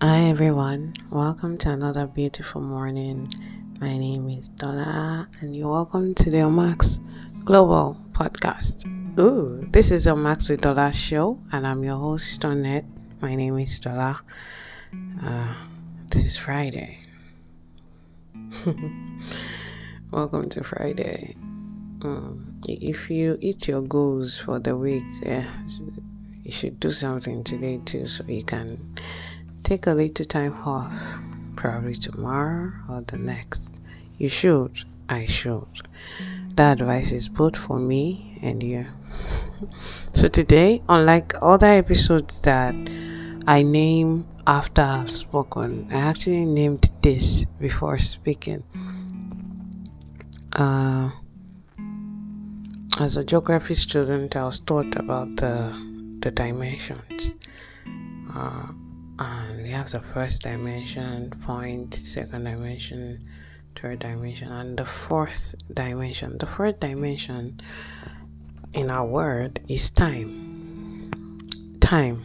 Hi everyone, welcome to another beautiful morning. My name is Dola, and you're welcome to the Unmask Global Podcast. Ooh, this is Unmask with Dola show, and I'm your host, Donette. My name is Dola. Uh, this is Friday. welcome to Friday. Um, if you eat your goals for the week, yeah, you should do something today too, so you can take a little time off, probably tomorrow or the next. You should. I should. That advice is both for me and you. so today, unlike other episodes that I name after I've spoken, I actually named this before speaking. Uh, as a geography student, I was taught about the the dimensions. Uh, and we have the first dimension point second dimension third dimension and the fourth dimension. The fourth dimension in our world is time. Time.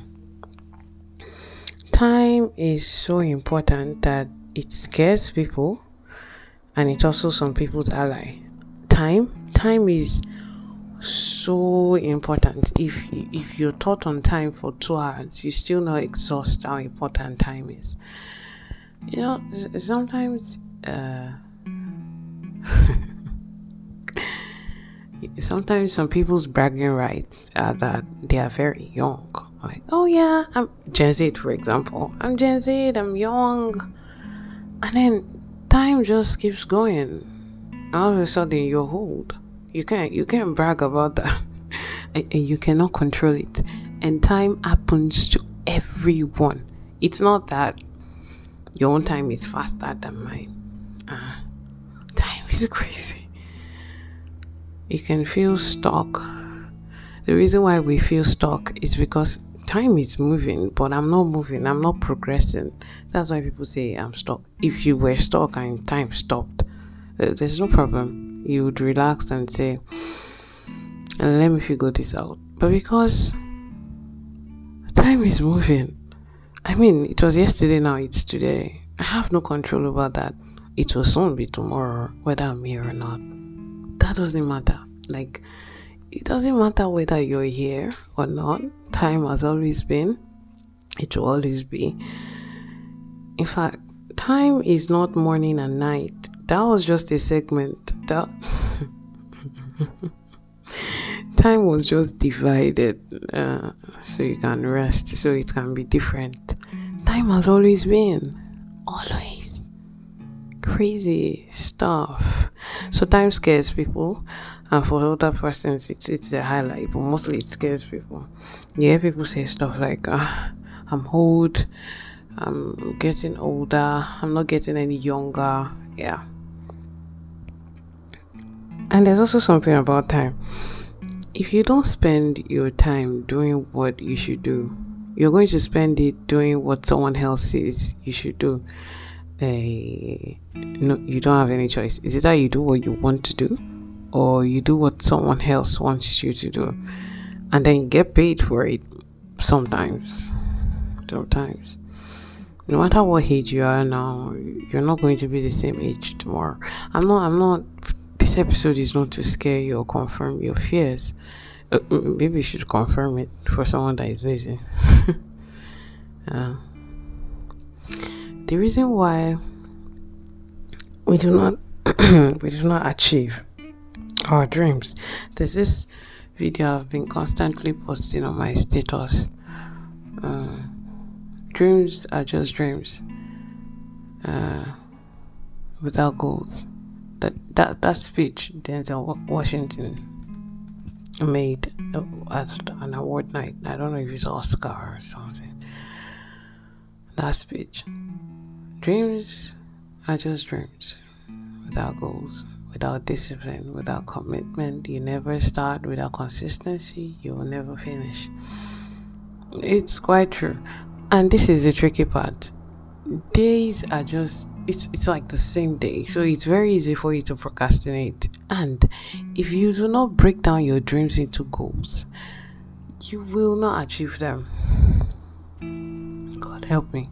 Time is so important that it scares people and it's also some people's ally. Time time is so important. If if you're taught on time for two hours, you still not exhaust how important time is. You know, sometimes. Uh, sometimes some people's bragging rights are that they are very young. Like, oh yeah, I'm Gen Z, for example. I'm Gen Z. I'm young, and then time just keeps going. All of a sudden, you're old you can't you can't brag about that. And, you cannot control it. And time happens to everyone. It's not that your own time is faster than mine. Uh, time is crazy. You can feel stuck. The reason why we feel stuck is because time is moving but i'm not moving. I'm not progressing. That's why people say i'm stuck. If you were stuck and time stopped there's no problem you would relax and say, let me figure this out. But because time is moving, I mean, it was yesterday, now it's today. I have no control over that. It will soon be tomorrow, whether I'm here or not. That doesn't matter. Like, it doesn't matter whether you're here or not. Time has always been, it will always be. In fact, time is not morning and night that was just a segment. That time was just divided uh, so you can rest, so it can be different. Time has always been, always crazy stuff. So time scares people, and for other persons, it's it's a highlight, but mostly it scares people. Yeah, people say stuff like, ah, "I'm old." I'm getting older. I'm not getting any younger. Yeah. And there's also something about time. If you don't spend your time doing what you should do, you're going to spend it doing what someone else says you should do. Uh, no, you don't have any choice. Is it that you do what you want to do, or you do what someone else wants you to do, and then you get paid for it. Sometimes, sometimes no matter what age you are now, you're not going to be the same age tomorrow. I'm not. I'm not this episode is not to scare you or confirm your fears. Uh, maybe you should confirm it for someone that is lazy. uh, the reason why we do not we do not achieve our dreams. There's this video I've been constantly posting on my status. Uh, dreams are just dreams uh, without goals that that speech Denzel Washington made uh, at an award night. I don't know if it's Oscar or something. That speech. Dreams are just dreams without goals, without discipline, without commitment. You never start without consistency, you will never finish. It's quite true. And this is the tricky part. Days are just it's it's like the same day so it's very easy for you to procrastinate and if you do not break down your dreams into goals you will not achieve them god help me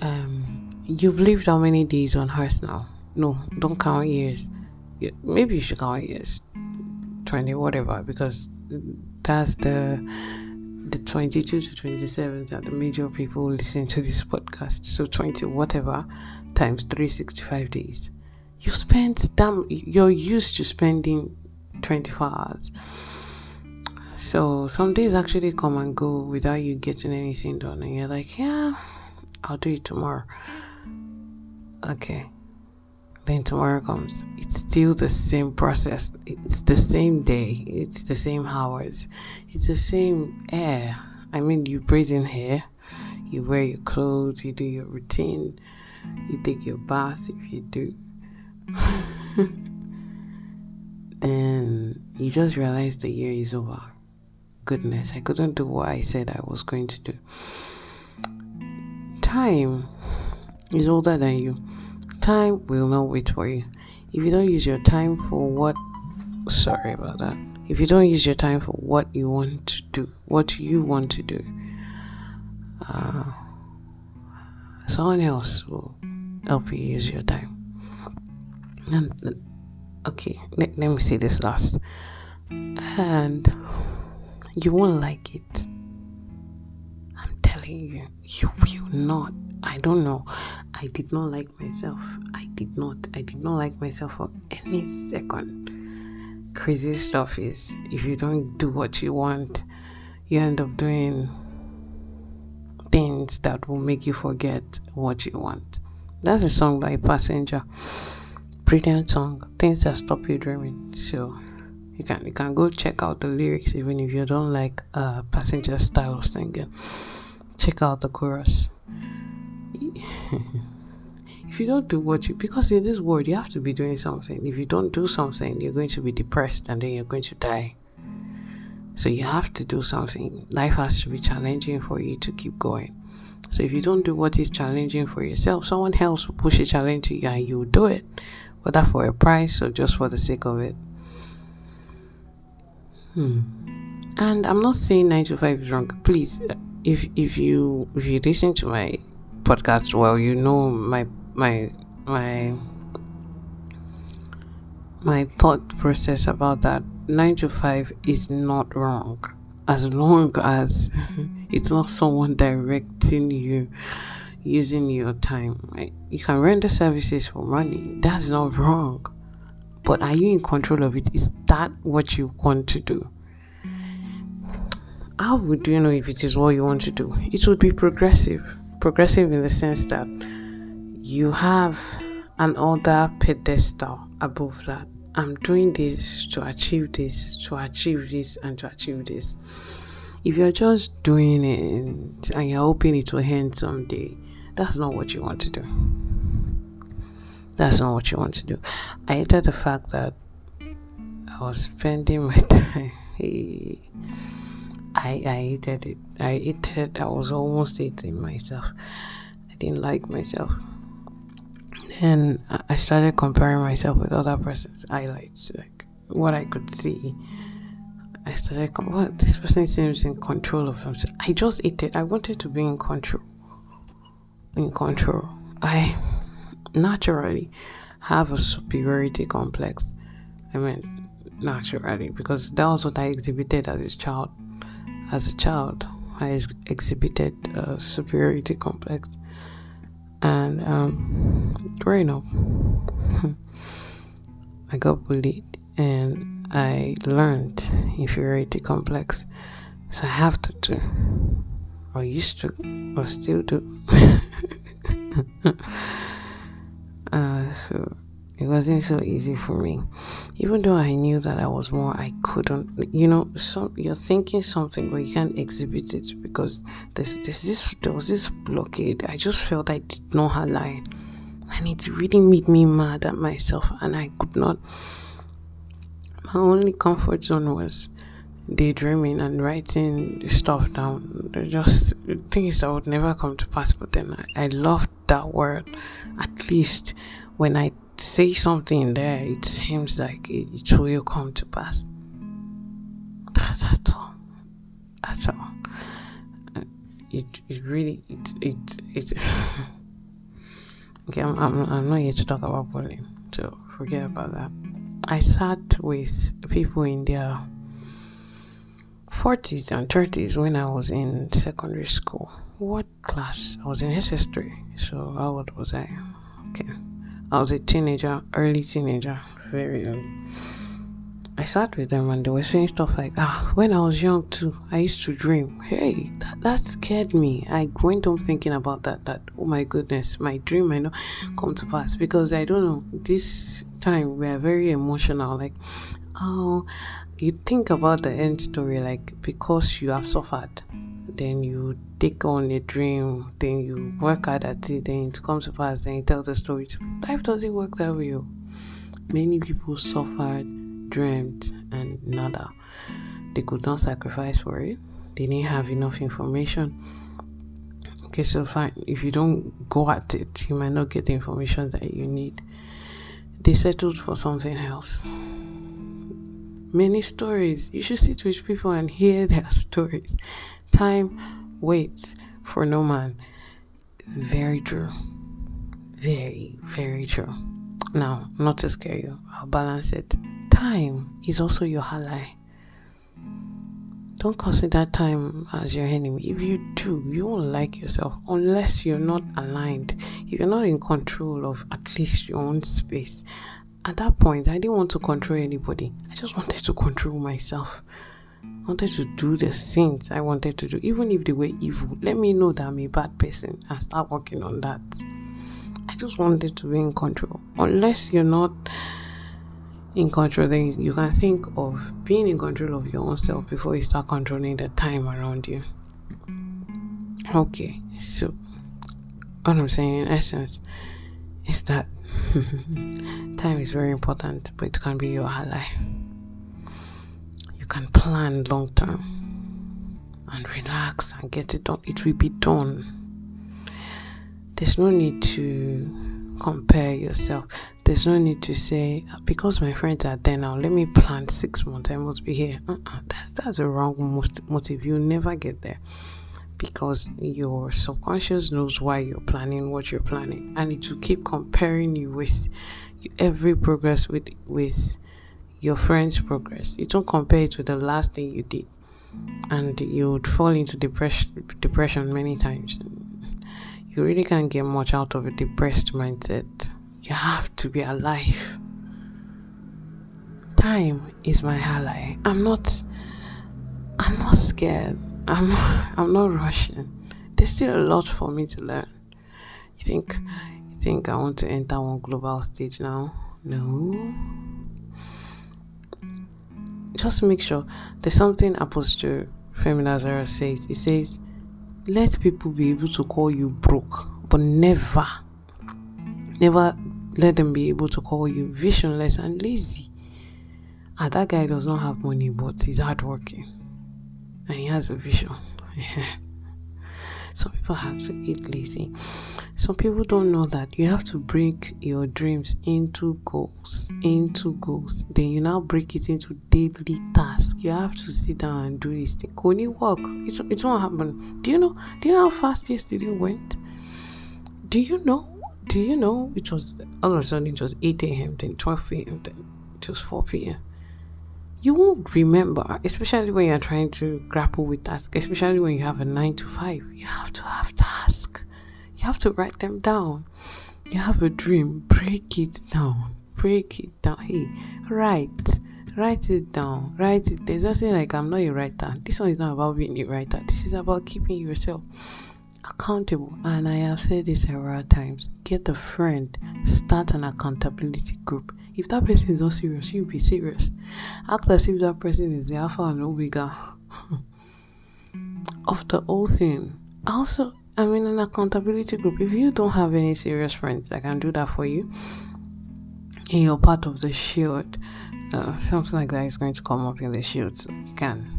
um, you've lived how many days on earth now? No, don't count years. Maybe you should count years. 20, whatever, because that's the the 22 to 27 are the major people listening to this podcast. So 20 whatever times 365 days. You spend damn you're used to spending 24 hours. So some days actually come and go without you getting anything done and you're like, yeah, I'll do it tomorrow. Okay. Then tomorrow comes. It's still the same process. It's the same day. It's the same hours. It's the same air. I mean, you breathe in air. You wear your clothes. You do your routine. You take your bath if you do. then you just realize the year is over. Goodness, I couldn't do what I said I was going to do. Time is older than you time will not wait for you. If you don't use your time for what, sorry about that. If you don't use your time for what you want to do, what you want to do, uh, someone else will help you use your time. And okay, let, let me say this last. And you won't like it. I'm telling you, you will not. I don't know. I did not like myself. I did not. I did not like myself for any second. Crazy stuff is if you don't do what you want, you end up doing things that will make you forget what you want. That's a song by Passenger. Brilliant song. Things that stop you dreaming. So you can you can go check out the lyrics even if you don't like uh passenger style of singing. Check out the chorus. if you don't do what you because in this world you have to be doing something. If you don't do something you're going to be depressed and then you're going to die. So you have to do something. Life has to be challenging for you to keep going. So if you don't do what is challenging for yourself someone else will push a challenge to you and you will do it whether for a price or just for the sake of it. Hmm. and i'm not saying 9 to 5 is wrong. Please if if you if you listen to my podcast well you know my my my my thought process about that. 9 to 5 is not wrong. As long as it's not someone directing you using your time right? you can render services for money. That's not wrong. But are you in control of it? Is that what you want to do? How would you know if it is what you want to do? It would be progressive progressive in the sense that you have an other pedestal above that. I'm doing this to achieve this, to achieve this, and to achieve this. If you're just doing it and you're hoping it will end someday, that's not what you want to do. That's not what you want to do. I hated the fact that I was spending my time. I, I hated it. I hated. I was almost hating myself. I didn't like myself and I started comparing myself with other person's highlights, like what I could see. I started, well, this person seems in control of something. I just ate it. I wanted to be in control. In control. I naturally have a superiority complex. I mean, naturally, because that was what I exhibited as a child. As a child, I ex- exhibited a superiority complex and um, growing up i got bullied and i learned inferiority complex. So i have to do or used to or still do. Uh, so it wasn't so easy for me. Even though i knew that i was more i couldn't you know so you're thinking something but you can't exhibit it because there's, there's this there was this blockade. I just felt i did not align. And it really made me mad at myself and i could not. My only comfort zone was daydreaming and writing stuff down. They're just things that would never come to pass but then I, I loved that word at least when i say something there, it seems like it, it will come to pass. That, that's all. That's all. Uh, it, it really, it, it, it, Okay, I'm, I'm, I'm not here to talk about bullying, so forget about that. I sat with people in their 40s and 30s when I was in secondary school. What class? I was in SS3. So, how old was I? Okay. I was a teenager, early teenager, very early. I sat with them and they were saying stuff like, ah, when I was young too, I used to dream. Hey, that, that scared me. I went on thinking about that, that, oh my goodness, my dream might not come to pass because I don't know, this time we are very emotional. Like, oh, you think about the end story, like, because you have suffered, then you take on a dream, then you work hard at it, then it comes to pass, then you tell the story. Life doesn't work that way. Oh. Many people suffered dreamed and nada. They could not sacrifice for it. They didn't have enough information. Okay, so fine. If you don't go at it, you might not get the information that you need. They settled for something else. Many stories. You should sit with people and hear their stories. Time waits for no man. Very true. Very, very true. Now, not to scare you, I'll balance it time is also your ally. Don't consider time as your enemy. If you do, you won't like yourself unless you're not aligned. If you're not in control of at least your own space. At that point, I didn't want to control anybody. I just wanted to control myself. I wanted to do the things I wanted to do, even if they were evil. Let me know that I'm a bad person and start working on that. I just wanted to be in control. Unless you're not in control, then you can think of being in control of your own self before you start controlling the time around you. Okay, so what I'm saying in essence is that time is very important, but it can be your ally. You can plan long term and relax and get it done. It will be done. There's no need to compare yourself there's no need to say ah, because my friends are there now let me plan six months i must be here uh-uh. that's that's a wrong motive you'll never get there because your subconscious knows why you're planning what you're planning and it will keep comparing you with every progress with with your friend's progress it won't compare it with the last thing you did and you would fall into depression depression many times you really can't get much out of a depressed mindset you have to be alive. Time is my ally. I'm not I'm not scared. I'm I'm not rushing. There's still a lot for me to learn. You think you think I want to enter one global stage now? No. Just make sure there's something Apostle Femi Lazarus says. He says, Let people be able to call you broke, but never, never let them be able to call you visionless and lazy. Ah, that guy does not have money, but he's hardworking and he has a vision. Some people have to eat lazy. Some people don't know that you have to break your dreams into goals, into goals. Then you now break it into daily tasks. You have to sit down and do this thing. Can you work? It's, it won't happen. Do you know? Do you know how fast yesterday went? Do you know? do you know it was all of a sudden it was 8 a.m., then 12 p.m., then it was 4 p.m. You won't remember, especially when you're trying to grapple with tasks, especially when you have a 9 to 5. You have to have tasks, you have to write them down. You have a dream, break it down, break it down. Hey, write, write it down, write it. There's nothing like I'm not a writer. This one is not about being a writer, this is about keeping yourself accountable. And I have said this several times get a friend, start an accountability group. If that person is not serious, you be serious. Act as if that person is the alpha and omega of the whole thing. Also, I'm in an accountability group. If you don't have any serious friends that can do that for you, and you're part of the shield, uh, something like that is going to come up in the shield. So you can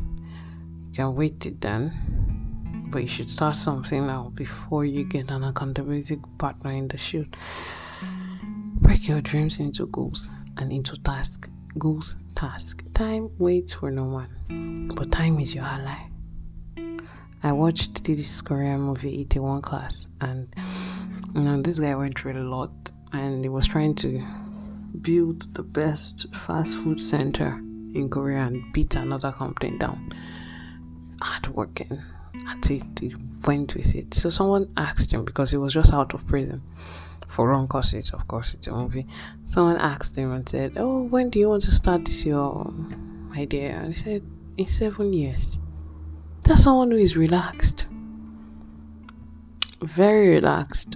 you can wait it then but you should start something now before you get an accountability partner in the shoot. Break your dreams into goals and into tasks. Goals, task. Time waits for no one, but time is your ally. I watched this Korean movie Itaewon Class and You know, this guy went through a lot and he was trying to build the best fast food center in Korea and beat another company down. Hard working at it, he went with it. So someone asked him because he was just out of prison for wrong causes, of course, it's a movie. Someone asked him and said, Oh, when do you want to start this your idea? And he said, In seven years. That's someone who is relaxed. Very relaxed.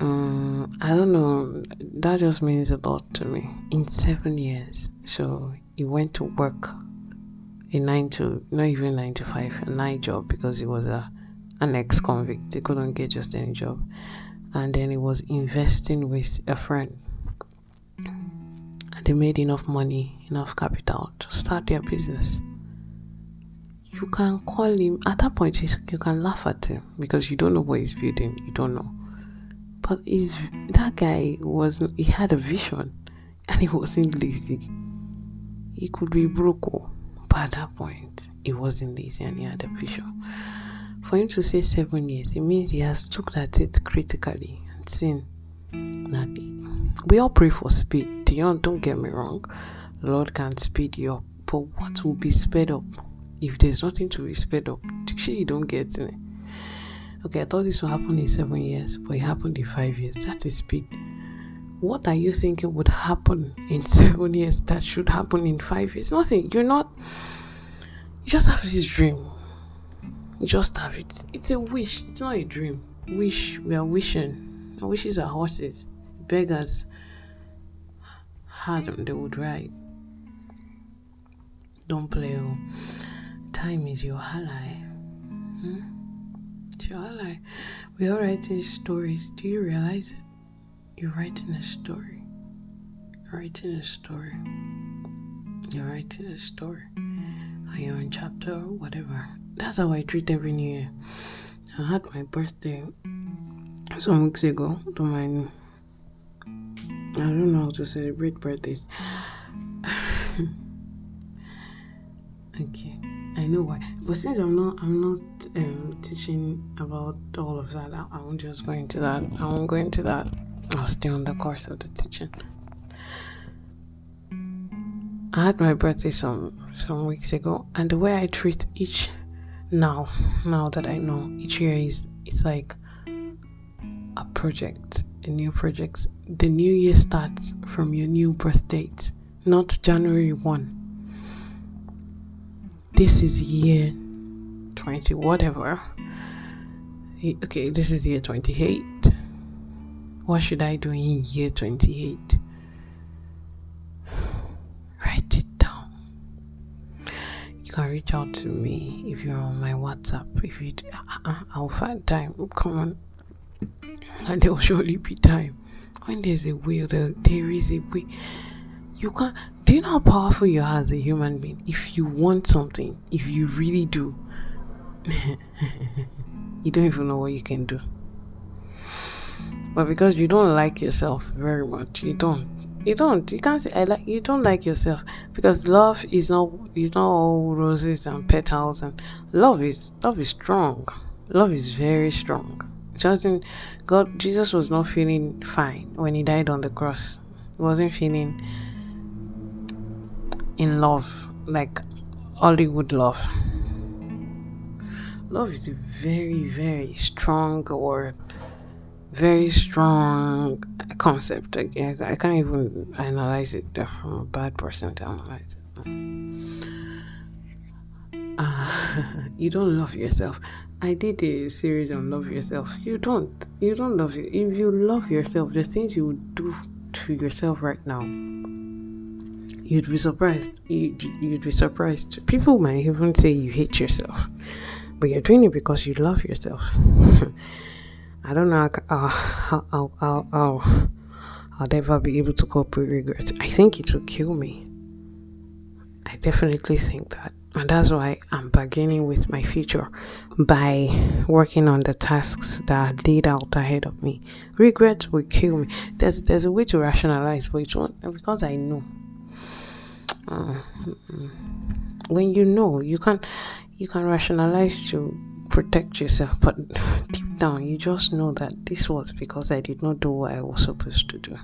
um, I don't know. That just means a lot to me. In seven years. So he went to work a nine to not even nine to five, a night job because he was a an ex convict. He couldn't get just any job. And then he was investing with a friend. And they made enough money, enough capital to start their business you can call him at that point you can laugh at him because you don't know what he's building you don't know but he's that guy was he had a vision and he wasn't lazy he could be broke oh, but at that point he wasn't lazy and he had a vision for him to say seven years it means he has looked at it critically and seen that we all pray for speed don't, don't get me wrong the lord can speed you up but what will be sped up if there's nothing to be sped up, sure you don't get it. Okay, I thought this would happen in seven years, but it happened in five years. That is speed. What are you thinking would happen in seven years that should happen in five years? Nothing. You're not. You just have this dream. You just have it. It's a wish. It's not a dream. Wish. We are wishing. Our wishes are horses. Beggars them, they would ride. Don't play. Oh time is your ally. Hmm? It's your ally. We are writing stories. Do you realize it? You're writing a story. You're writing a story. You're writing a story. Are you're in chapter whatever. That's how I treat every new year. I had my birthday some weeks ago. Don't mind. I don't know how to celebrate birthdays. okay. I know why, but since I'm not, I'm not um, teaching about all of that. I, I won't just go into that. I won't go into that. I'll stay on the course of the teaching. I had my birthday some some weeks ago, and the way I treat each now, now that I know. Each year is it's like a project, a new project. The new year starts from your new birth date, not January one. This is year 20 whatever. Okay this is year 28 what should i do in year 28 write it down you can reach out to me if you're on my whatsapp if you uh, i'll find time come on and there will surely be time when there's a will there, there is a way you can't do you know how powerful you are as a human being? If you want something, if you really do, you don't even know what you can do. But because you don't like yourself very much, you don't. You don't. You can't say I like. You don't like yourself because love is not. Is not all roses and petals and love is love is strong. Love is very strong. Just in God, Jesus was not feeling fine when he died on the cross. He wasn't feeling in love, like Hollywood love. Love is a very, very strong word, very strong concept. I, I can't even analyze it. I'm a bad person to analyze it. Uh, you don't love yourself. I did a series on love yourself. You don't. You don't love you. If you love yourself, the things you would do to yourself right now you'd be surprised. You'd, you'd be surprised. People might even say you hate yourself, but you're doing it because you love yourself. I don't know I'll never be able to cope with regret. I think it will kill me. I definitely think that. And that's why I'm beginning with my future by working on the tasks that are laid out ahead of me. Regret will kill me. There's there's a way to rationalize, but it's one because I know uh, when you know you can you can rationalize to protect yourself but deep down, you just know that this was because I did not do what I was supposed to do.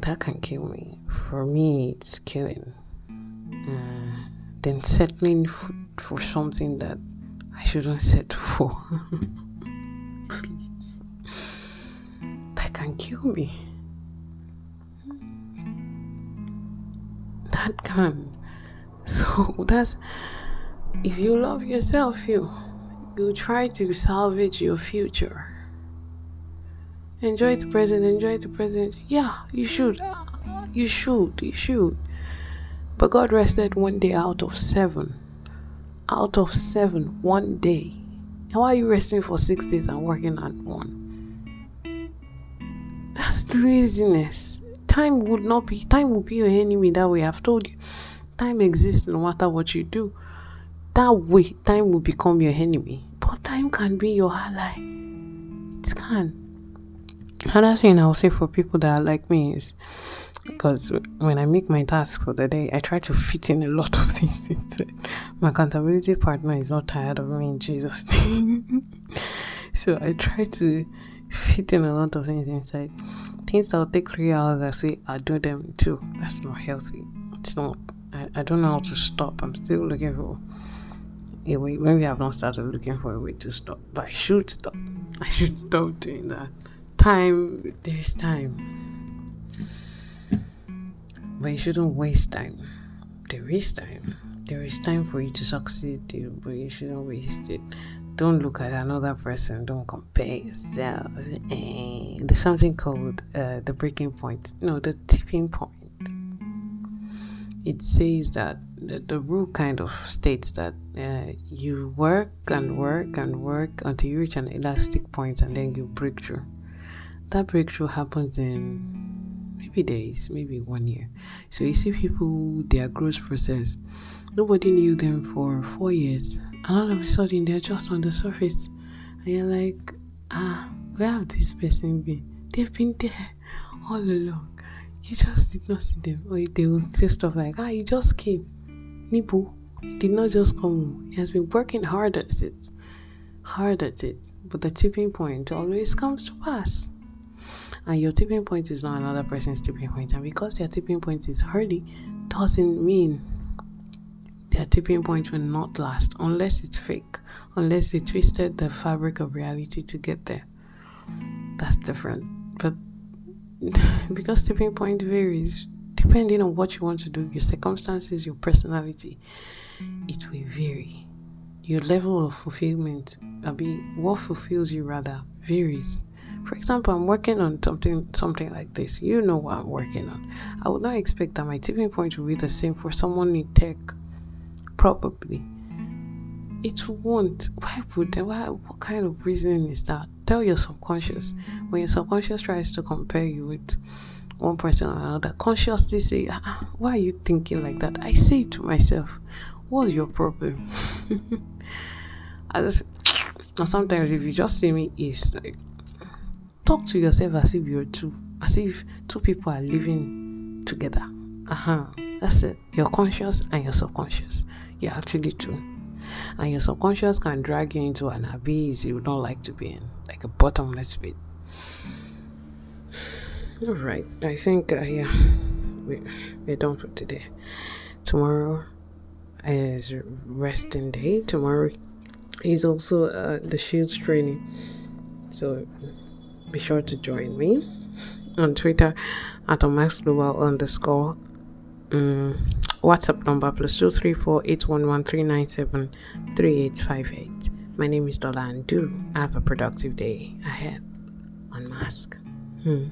That can kill me. For me, it's killing. Uh, then settling f- for something that I shouldn't settle for. that can kill me. That can. So that's if you love yourself, you you try to salvage your future. Enjoy the present, enjoy the present. Yeah, you should. You should, you should. But God rested one day out of seven. Out of seven, one day. And why are you resting for six days and working at one? That's laziness. Time would not be time will be your enemy that way. I've told you. Time exists no matter what you do. That way time will become your enemy. But time can be your ally. It can. Another thing I'll say for people that are like me is because when I make my task for the day, I try to fit in a lot of things into. My accountability partner is not tired of me in Jesus' name. so I try to fit in a lot of things inside. Things that'll take three hours, I say I do them too. That's not healthy. It's not. I, I don't know how to stop. I'm still looking for way. Maybe I've not started looking for a way to stop, but I should stop. I should stop doing that. Time, there's time but you shouldn't waste time. There is time. There is time for you to succeed, but you shouldn't waste it. Don't look at another person. Don't compare yourself. Eh, there's something called uh, the breaking point. No, the tipping point. It says that the, the rule kind of states that uh, you work and work and work until you reach an elastic point and then you break through. That breakthrough happens in maybe days, maybe one year. So you see people, their growth process. Nobody knew them for four years, and all of a sudden they're just on the surface, and you're like, ah, where have this person been? They've been there all along. You just did not see them, or they will say stuff like, ah, he just came. Nibu, did not just come. He has been working hard at it, hard at it. But the tipping point always comes to pass and your tipping point is not another person's tipping point. and because their tipping point is early doesn't mean their tipping point will not last unless it's fake unless they twisted the fabric of reality to get there that's different but because tipping point varies depending on what you want to do your circumstances your personality it will vary your level of fulfillment I mean, what fulfills you rather varies for example, I'm working on something something like this. You know what I'm working on. I would not expect that my tipping point will be the same for someone in tech. Probably. It won't. Why would why what kind of reasoning is that? Tell your subconscious. When your subconscious tries to compare you with one person or another, consciously say, ah, why are you thinking like that? I say to myself, what's your problem? I just sometimes if you just see me it's like talk to yourself as if you're two, as if two people are living together. Uh huh. That's it. Your conscious and your subconscious. You're actually two. And your subconscious can drag you into an abyss you don't like to be in, like a bottomless pit. All right. I think, uh, yeah, we, we're done for today. Tomorrow is resting day. Tomorrow is also uh, the shields training. So be sure to join me on Twitter at Global underscore. Um, WhatsApp number plus two three four eight one one three nine seven three eight five eight. My name is Dola and do have a productive day ahead. Unmask. Hmm.